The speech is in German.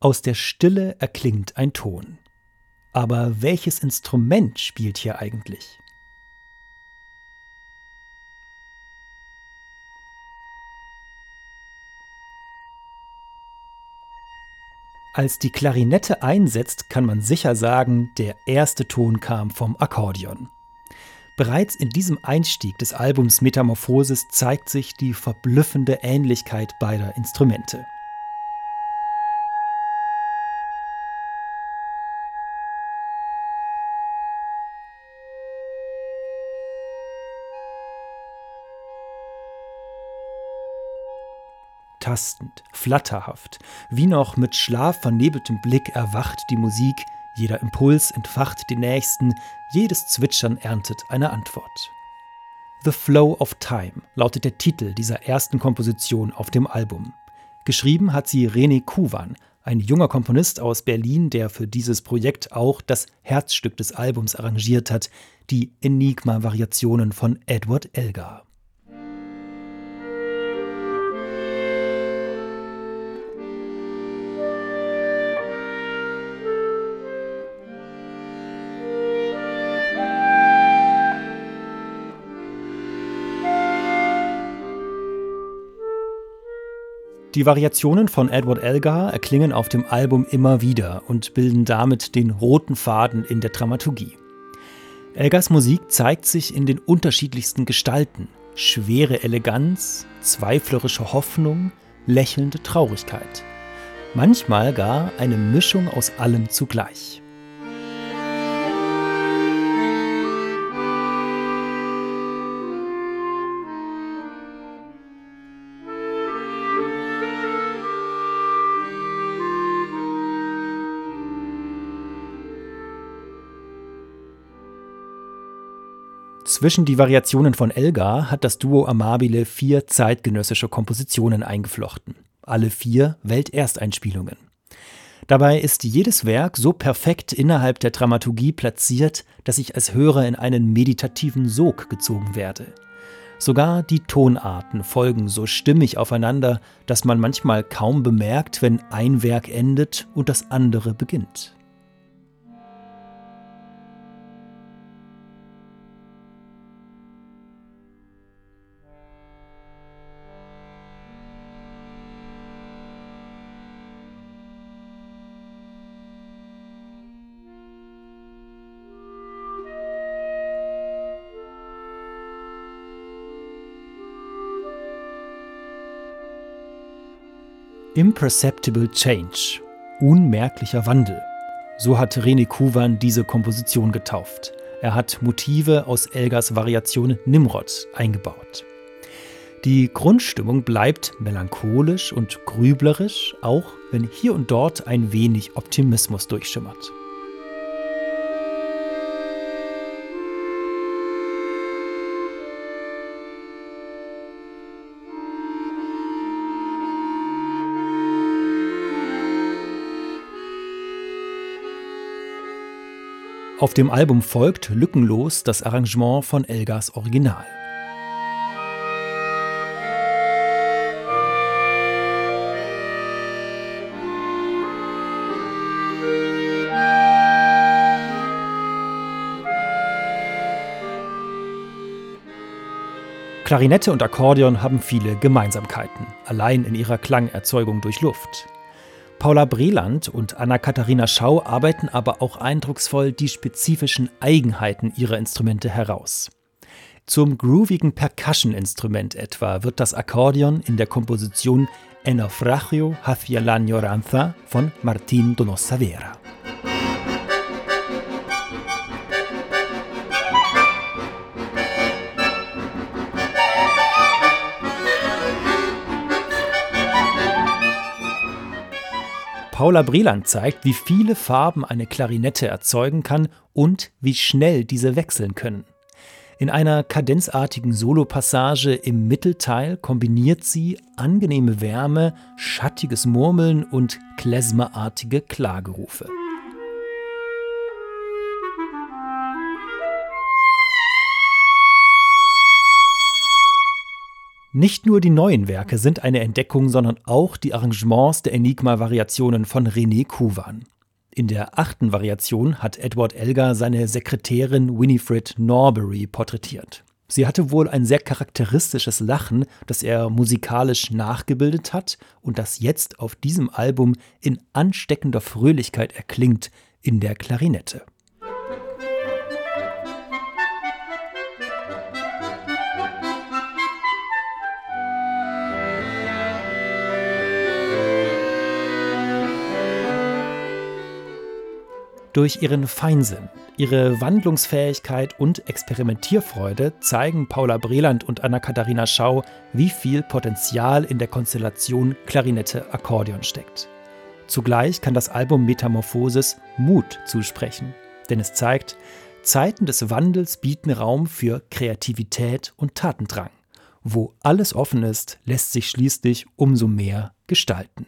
Aus der Stille erklingt ein Ton. Aber welches Instrument spielt hier eigentlich? Als die Klarinette einsetzt, kann man sicher sagen, der erste Ton kam vom Akkordeon. Bereits in diesem Einstieg des Albums Metamorphosis zeigt sich die verblüffende Ähnlichkeit beider Instrumente. Tastend, flatterhaft, wie noch mit schlafvernebeltem Blick erwacht die Musik, jeder Impuls entfacht den nächsten, jedes Zwitschern erntet eine Antwort. The Flow of Time lautet der Titel dieser ersten Komposition auf dem Album. Geschrieben hat sie René Kuwan, ein junger Komponist aus Berlin, der für dieses Projekt auch das Herzstück des Albums arrangiert hat, die Enigma-Variationen von Edward Elgar. Die Variationen von Edward Elgar erklingen auf dem Album immer wieder und bilden damit den roten Faden in der Dramaturgie. Elgars Musik zeigt sich in den unterschiedlichsten Gestalten: schwere Eleganz, zweiflerische Hoffnung, lächelnde Traurigkeit. Manchmal gar eine Mischung aus allem zugleich. Zwischen die Variationen von Elgar hat das Duo Amabile vier zeitgenössische Kompositionen eingeflochten. Alle vier Weltersteinspielungen. Dabei ist jedes Werk so perfekt innerhalb der Dramaturgie platziert, dass ich als Hörer in einen meditativen Sog gezogen werde. Sogar die Tonarten folgen so stimmig aufeinander, dass man manchmal kaum bemerkt, wenn ein Werk endet und das andere beginnt. Imperceptible Change, unmerklicher Wandel. So hat René Kuwan diese Komposition getauft. Er hat Motive aus Elgars Variation Nimrod eingebaut. Die Grundstimmung bleibt melancholisch und grüblerisch, auch wenn hier und dort ein wenig Optimismus durchschimmert. Auf dem Album folgt lückenlos das Arrangement von Elgars Original. Klarinette und Akkordeon haben viele Gemeinsamkeiten, allein in ihrer Klangerzeugung durch Luft. Paula Breland und Anna-Katharina Schau arbeiten aber auch eindrucksvoll die spezifischen Eigenheiten ihrer Instrumente heraus. Zum groovigen Percussion-Instrument etwa wird das Akkordeon in der Komposition Enofragio hacia la Añoranza von Martín Donosa Paula Breland zeigt, wie viele Farben eine Klarinette erzeugen kann und wie schnell diese wechseln können. In einer kadenzartigen Solopassage im Mittelteil kombiniert sie angenehme Wärme, schattiges Murmeln und klezmerartige Klagerufe. Nicht nur die neuen Werke sind eine Entdeckung, sondern auch die Arrangements der Enigma-Variationen von René Kuwan. In der achten Variation hat Edward Elgar seine Sekretärin Winifred Norbury porträtiert. Sie hatte wohl ein sehr charakteristisches Lachen, das er musikalisch nachgebildet hat und das jetzt auf diesem Album in ansteckender Fröhlichkeit erklingt in der Klarinette. Durch ihren Feinsinn, ihre Wandlungsfähigkeit und Experimentierfreude zeigen Paula Breland und Anna-Katharina Schau, wie viel Potenzial in der Konstellation Klarinette-Akkordeon steckt. Zugleich kann das Album Metamorphosis Mut zusprechen, denn es zeigt, Zeiten des Wandels bieten Raum für Kreativität und Tatendrang. Wo alles offen ist, lässt sich schließlich umso mehr gestalten.